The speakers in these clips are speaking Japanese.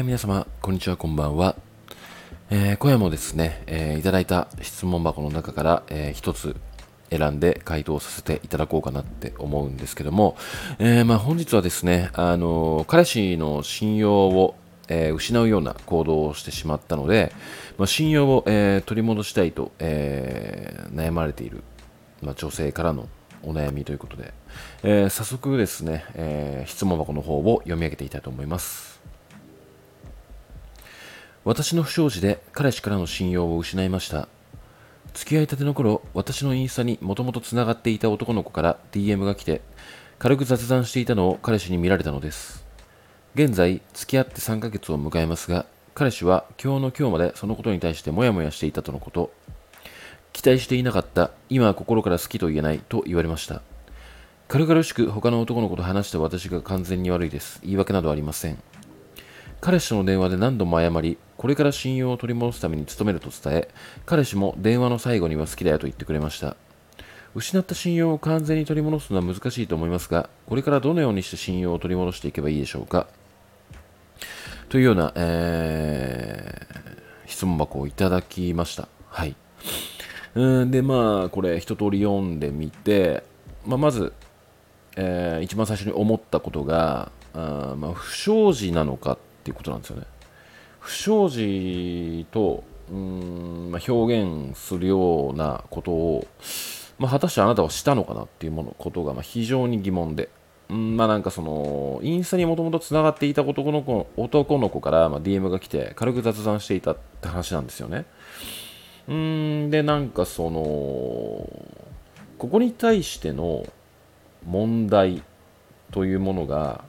ー、皆様、こんにちは、こんばんは。えー、今夜もですね、えー、いただいた質問箱の中から、えー、一つ選んで回答させていただこうかなって思うんですけども、え、まあ本日はですね、あの彼氏の信用を、え、失うような行動をしてしまったので、まあ、信用を、え、取り戻したいと、え、悩まれている、まあ、女性からのお悩みということで、え、早速ですね、え、質問箱の方を読み上げていきたいと思います。私の不祥事で彼氏からの信用を失いました。付き合いたての頃、私のインスタにもともと繋がっていた男の子から DM が来て、軽く雑談していたのを彼氏に見られたのです。現在、付き合って3ヶ月を迎えますが、彼氏は今日の今日までそのことに対してモヤモヤしていたとのこと。期待していなかった、今は心から好きと言えないと言われました。軽々しく他の男の子と話した私が完全に悪いです。言い訳などありません。彼氏の電話で何度も謝り、これから信用を取り戻すために努めると伝え、彼氏も電話の最後には好きだよと言ってくれました。失った信用を完全に取り戻すのは難しいと思いますが、これからどのようにして信用を取り戻していけばいいでしょうか？というような、えー、質問箱をいただきました。はい。うんで、まあ、これ一通り読んでみて、まあ、まず、えー、一番最初に思ったことが、あまあ、不祥事なのかっっていうことなんですよね。不祥事とうん、まあ、表現するようなことを、まあ、果たしてあなたはしたのかなっていうものことが、まあ、非常に疑問で。うんまあなんかそのインスタにもともとつながっていた男の子男の子から、まあ、DM が来て軽く雑談していたって話なんですよね。うんでなんかそのここに対しての問題というものが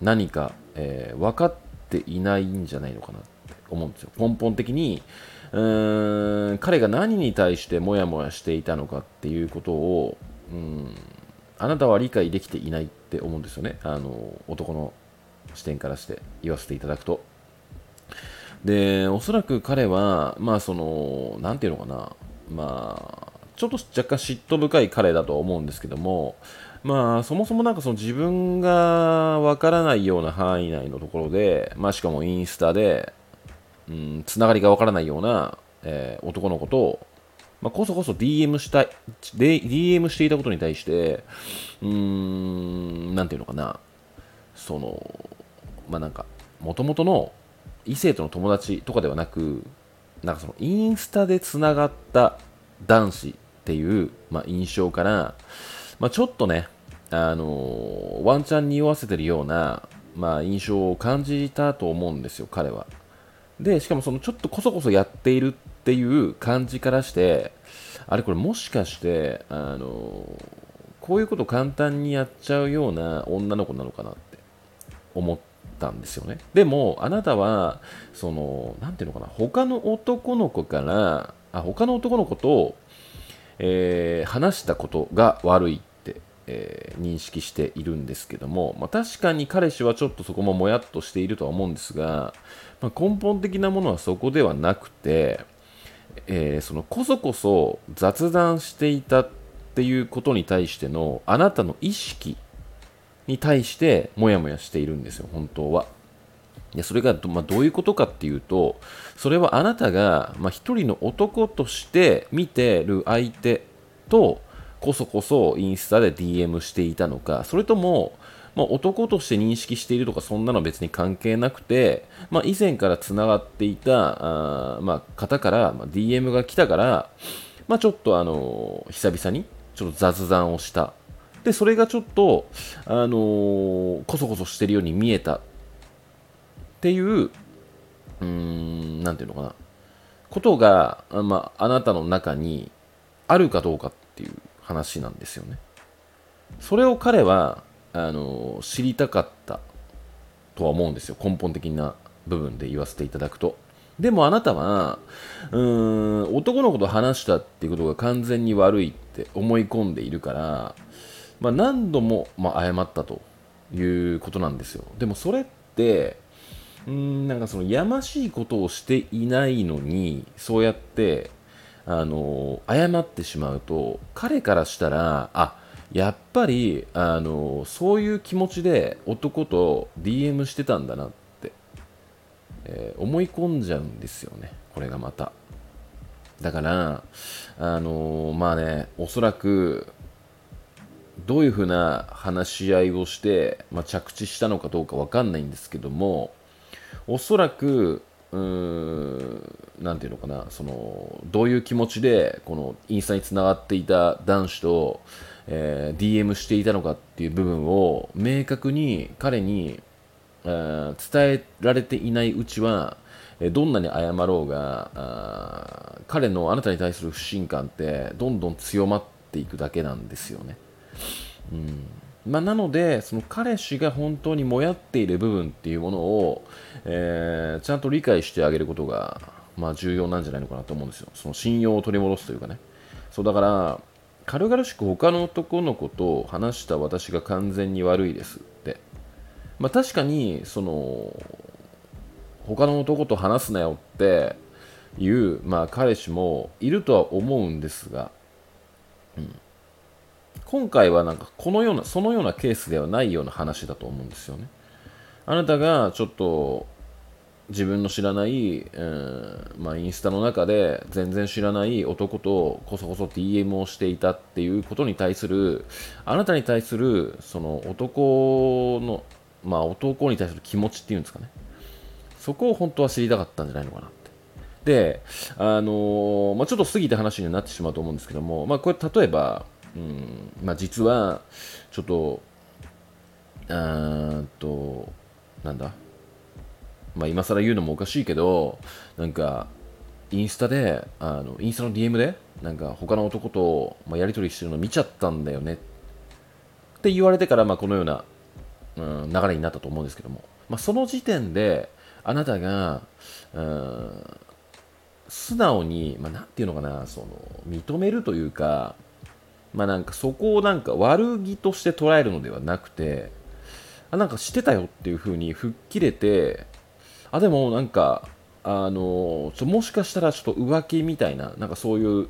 何か、えー、分かっていないんじゃないのかなって思うんですよ。根本的にうーん彼が何に対してモヤモヤしていたのかっていうことをうんあなたは理解できていないって思うんですよね。あの男の視点からして言わせていただくと。で、おそらく彼は、まあその、なんていうのかな、まあ、ちょっと若干嫉妬深い彼だと思うんですけども、まあ、そもそもなんかその自分がわからないような範囲内のところで、まあしかもインスタで、うん、つながりがわからないような、えー、男の子と、まあ、こそこそ DM したい、DM していたことに対して、うーん、なんていうのかな、その、まあなんか、もともとの異性との友達とかではなくなんかそのインスタでつながった男子っていう、まあ、印象から、まあ、ちょっとね、あの、ワンチャンに匂わせてるような、まあ、印象を感じたと思うんですよ、彼は。で、しかもそのちょっとこそこそやっているっていう感じからして、あれこれもしかして、あの、こういうこと簡単にやっちゃうような女の子なのかなって思っ、たんですよね。でも、あなたは、その、なんていうのかな、他の男の子から、あ他の男の子と、えー、話したことが悪い、えー、認識しているんですけども、まあ、確かに彼氏はちょっとそこももやっとしているとは思うんですが、まあ、根本的なものはそこではなくて、えー、そのこそこそ雑談していたっていうことに対してのあなたの意識に対してモヤモヤしているんですよ、本当は。でそれが、まあ、どういうことかっていうと、それはあなたが、まあ、一人の男として見てる相手と、こそこそインスタで DM していたのか、それとも、まあ、男として認識しているとか、そんなの別に関係なくて、まあ、以前からつながっていたあ、まあ、方から、まあ、DM が来たから、まあ、ちょっとあの久々にちょっと雑談をした。で、それがちょっと、あのー、こそこそしてるように見えた。っていう、うーん、なんていうのかな、ことが、まあ、あなたの中にあるかどうかっていう。話なんですよね。それを彼は、あの、知りたかったとは思うんですよ。根本的な部分で言わせていただくと。でもあなたは、うーん、男の子と話したっていうことが完全に悪いって思い込んでいるから、まあ、何度も、まあ、謝ったということなんですよ。でもそれってう、んなんかそのやましいことをしていないのに、そうやって、あの謝ってしまうと、彼からしたら、あやっぱり、あのそういう気持ちで男と DM してたんだなってえー、思い込んじゃうんですよね、これがまた。だから、あの、まあね、おそらく、どういうふうな話し合いをして、まあ、着地したのかどうかわかんないんですけども、おそらく、う、なんていうのかな、その、どういう気持ちで、このインスタにつながっていた男子と、えー、DM していたのかっていう部分を明確に彼に、えー、伝えられていないうちは、どんなに謝ろうが彼のあなたに対する不信感ってどんどん強まっていくだけなんですよね。うんまあ、なので、その彼氏が本当にもやっている部分っていうものを、えー、ちゃんと理解してあげることが、まあ、重要なんじゃないのかなと思うんですよ。その信用を取り戻すというかね。そうだから、軽々しく他の男の子と話した私が完全に悪いですって。まあ、確かに、その、他の男と話すなよっていう、まあ、彼氏もいるとは思うんですが、うん、今回はなんかこのようなそのようなケースではないような話だと思うんですよね。あなたがちょっと自分の知らない、えー、まあ、インスタの中で全然知らない男とこそこそ DM をしていたっていうことに対するあなたに対するその男の、まあ、男に対する気持ちっていうんですかねそこを本当は知りたかったんじゃないのかなって。で、あのー、まあ、ちょっと過ぎた話になってしまうと思うんですけども、まあ、これ例えば、うん。まあ、実はちょっと、あと、なんだ、まあ、今更言うのもおかしいけど、なんか、インスタで、あのインスタの DM で、なんか他の男と、まあ、やり取りしてるの見ちゃったんだよね。って言われてから、まあ、このような、うん、流れになったと思うんですけども、まあ、その時点で、あなたが、うん、素直に、まあ、なんていうのかな、その、認めるというか、まあなんかそこをなんか悪気として捉えるのではなくて、あ、なんかしてたよっていう風に吹っ切れて、あ、でもなんか、あのちょもしかしたらちょっと浮気みたいな、なんかそういう、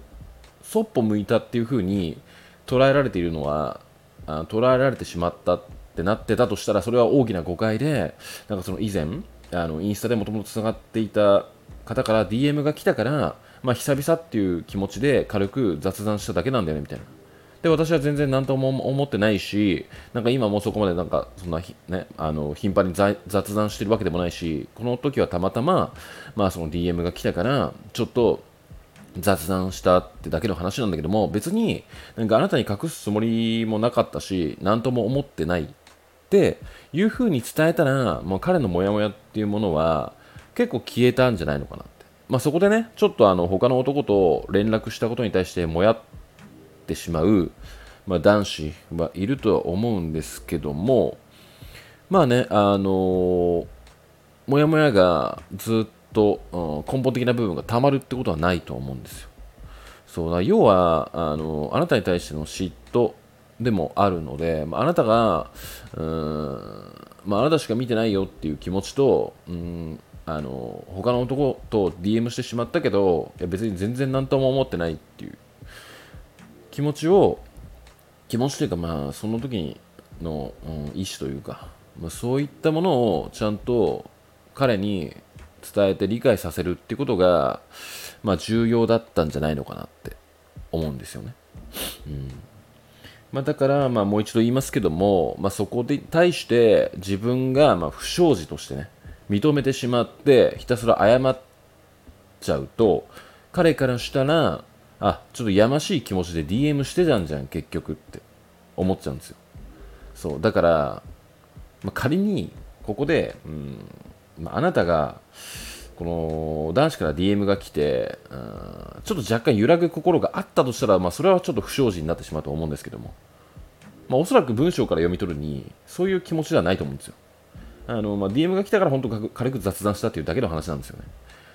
そっぽ向いたっていう風に捉えられているのは、あ捉えられてしまったってなってたとしたら、それは大きな誤解で、なんかその以前、あのインスタでもともとつながっていた方から DM が来たから、まあ、久々っていう気持ちで軽く雑談しただけなんだよねみたいな。で私は全然何とも思ってないし、なんか今もそこまでなんかそんなね、あの頻繁に雑談してるわけでもないし、この時はたまたま、まあ、その DM が来たから、ちょっと雑談したってだけの話なんだけども、別になんかあなたに隠すつもりもなかったし、何とも思ってないっていう風に伝えたら、もう彼のモヤモヤっていうものは結構消えたんじゃないのかなって。まあ、そこでね、ちょっとあの他の男と連絡したことに対してもやってしまう、まあ、男子はいるとは思うんですけども、まあね、あのー、もやもやがずっと、うん、根本的な部分がたまるってことはないと思うんですよ。そうだ要はあのあなたに対しての嫉妬でもあるので、まあ、あなたがうん、まあ、あなたしか見てないよっていう気持ちとうんあの他の男と DM してしまったけどいや別に全然何とも思ってないっていう気持ちを気持ちというかまあその時の、うん、意思というか、まあ、そういったものをちゃんと彼に伝えて理解させるっていうことが、まあ、重要だったんじゃないのかなって思うんですよね。うんまあ、だから、まあ、もう一度言いますけども、まあ、そこに対して自分がま不祥事としてね認めてしまってひたすら謝っちゃうと彼からしたらあちょっとやましい気持ちで DM してたんじゃん結局って。思っちゃうんですよ。そうだから、まあ、仮にここで、うんまあ、なたがこの男子から DM が来て、うん、ちょっと若干揺らぐ心があったとしたら、まあ、それはちょっと不祥事になってしまうと思うんですけども、まあ、おそらく文章から読み取るにそういう気持ちではないと思うんですよ。あの、まあ、DM が来たから本当軽く雑談したっていうだけの話なんですよね。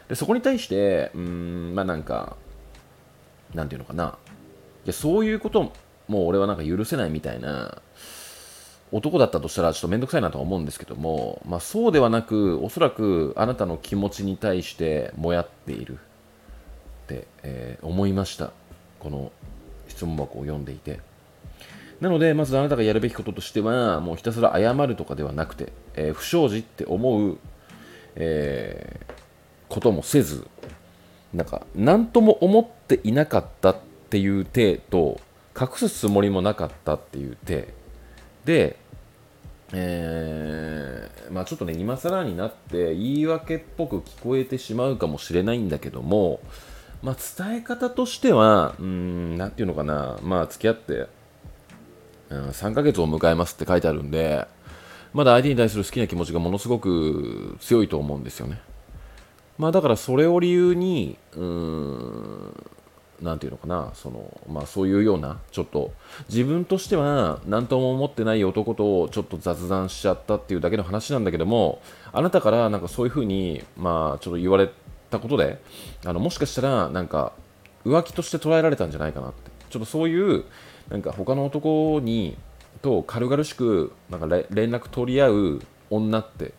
でそこに対してうんまあなんかなんていうのかな。いやそういうことも俺はなんか許せないみたいな男だったとしたらちょっと面倒くさいなとは思うんですけども、まあ、そうではなくおそらくあなたの気持ちに対してもやっている。って、えー、思いました。この質問箱を読んでいて。なのでまずあなたがやるべきこととしてはもうひたすら謝るとかではなくて、えー、不祥事って思う、えーこともせずなんか何とも思っていなかったっていう体と隠すつもりもなかったっていう体で、えーまあ、ちょっとね今更になって言い訳っぽく聞こえてしまうかもしれないんだけども、まあ、伝え方としては何て言うのかなまあ付き合って、うん、3ヶ月を迎えますって書いてあるんでまだ相手に対する好きな気持ちがものすごく強いと思うんですよね。まあだからそれを理由に、うーん、なんていうのかな、その、まあそういうような、ちょっと、自分としては何とも思ってない男とちょっと雑談しちゃったっていうだけの話なんだけども、あなたからなんかそういうふうに、まあちょっと言われたことで、あの、もしかしたらなんか浮気として捉えられたんじゃないかなって。ちょっとそういう、なんか他の男に、と軽々しくなんか連絡取り合う女って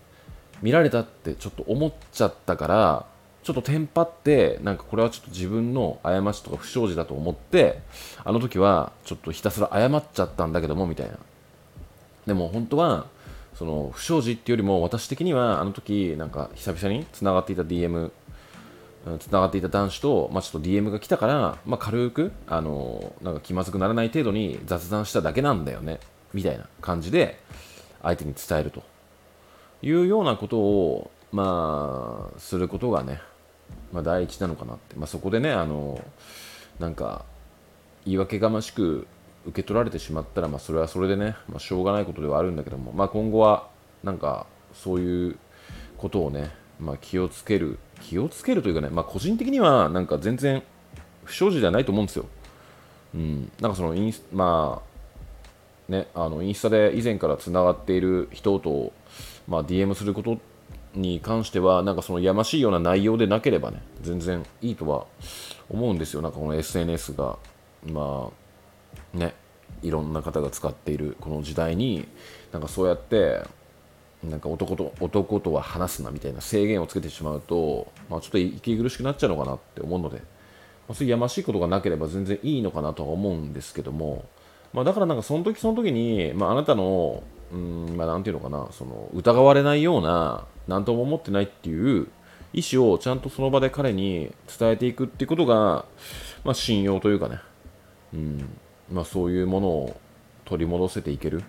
見られたってちょっと思っちゃったからちょっとテンパってなんかこれはちょっと自分の過ちとか不祥事だと思ってあの時はちょっとひたすら謝っちゃったんだけどもみたいな。でも本当はその不祥事っていうよりも私的にはあの時なんか久々に繋がっていた DM つながっていた男子と、まあ、ちょっと DM が来たから、まあ、軽く、あのなんか気まずくならない程度に雑談しただけなんだよねみたいな感じで相手に伝えると。いうようなことを、まあ、することがね、まあ、第一なのかなって、まあ、そこでね、あの、なんか、言い訳がましく受け取られてしまったら、まあ、それはそれでね、まあ、しょうがないことではあるんだけども、まあ、今後は、なんか、そういうことをね、まあ、気をつける、気をつけるというかね、まあ、個人的には、なんか全然、不祥事ではないと思うんですよ。うん、なんかそのインス、まあ、ね、あのインスタで以前からつながっている人とまあ、DM することに関してはなんかそのやましいような内容でなければね全然いいとは思うんですよ。なんかこの SNS がまあねいろんな方が使っているこの時代になんかそうやってなんか男と男とは話すなみたいな制限をつけてしまうと、まあ、ちょっと息苦しくなっちゃうのかなって思うので、まあ、そういうやましいことがなければ全然いいのかなとは思うんですけども、まあ、だからなんかその時その時に、まあ、あなたのうんまあ、なんていうのかなその疑われないような何とも思ってないっていう意思をちゃんとその場で彼に伝えていくってことが、まあ、信用というかね、うん。まあ、そういうものを取り戻せていける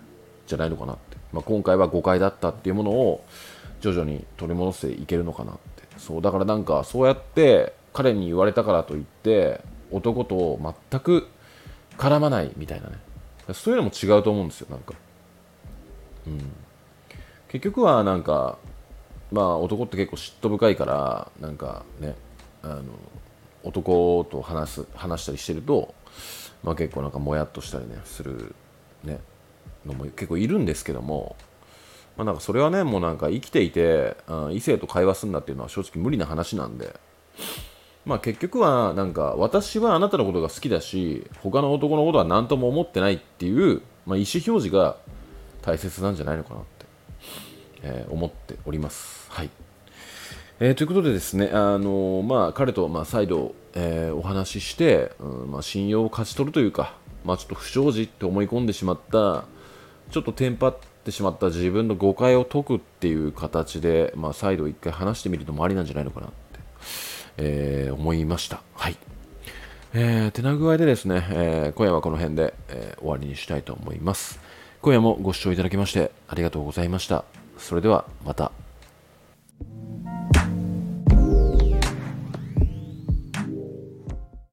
じゃないのかなって、まあ、今回は誤解だったっていうものを徐々に取り戻していけるのかなって。そうだからなんかそうやって彼に言われたからといって男と全く絡まないみたいなね。そういうのも違うと思うんですよなんか。うん、結局はなんかまあ男って結構嫉妬深いからなんかねあの男と話す話したりしてると、まあ、結構なんかもやっとしたりねするねのも結構いるんですけども、まあ、なんかそれはねもうなんか生きていて、うん、異性と会話するんだっていうのは正直無理な話なんでまあ結局はなんか私はあなたのことが好きだし他の男のことは何とも思ってないっていう、まあ、意思表示が大切なんじゃないのかなって、えー、思っております。はい。えー、ということでですね、あのまあ、彼と、まあ、再度、え、お話しして、うんまあ、信用を勝ち取るというか、まあ、ちょっと不祥事って思い込んでしまった、ちょっとテンパってしまった自分の誤解を解くっていう形で、まあ、再度一回話してみるのもありなんじゃないのかなって、えー、思いました。はい。えー、手な具合でですね、えー、今夜はこの辺で、えー、終わりにしたいと思います。今夜もご視聴いただきましてありがとうございました。それではまた。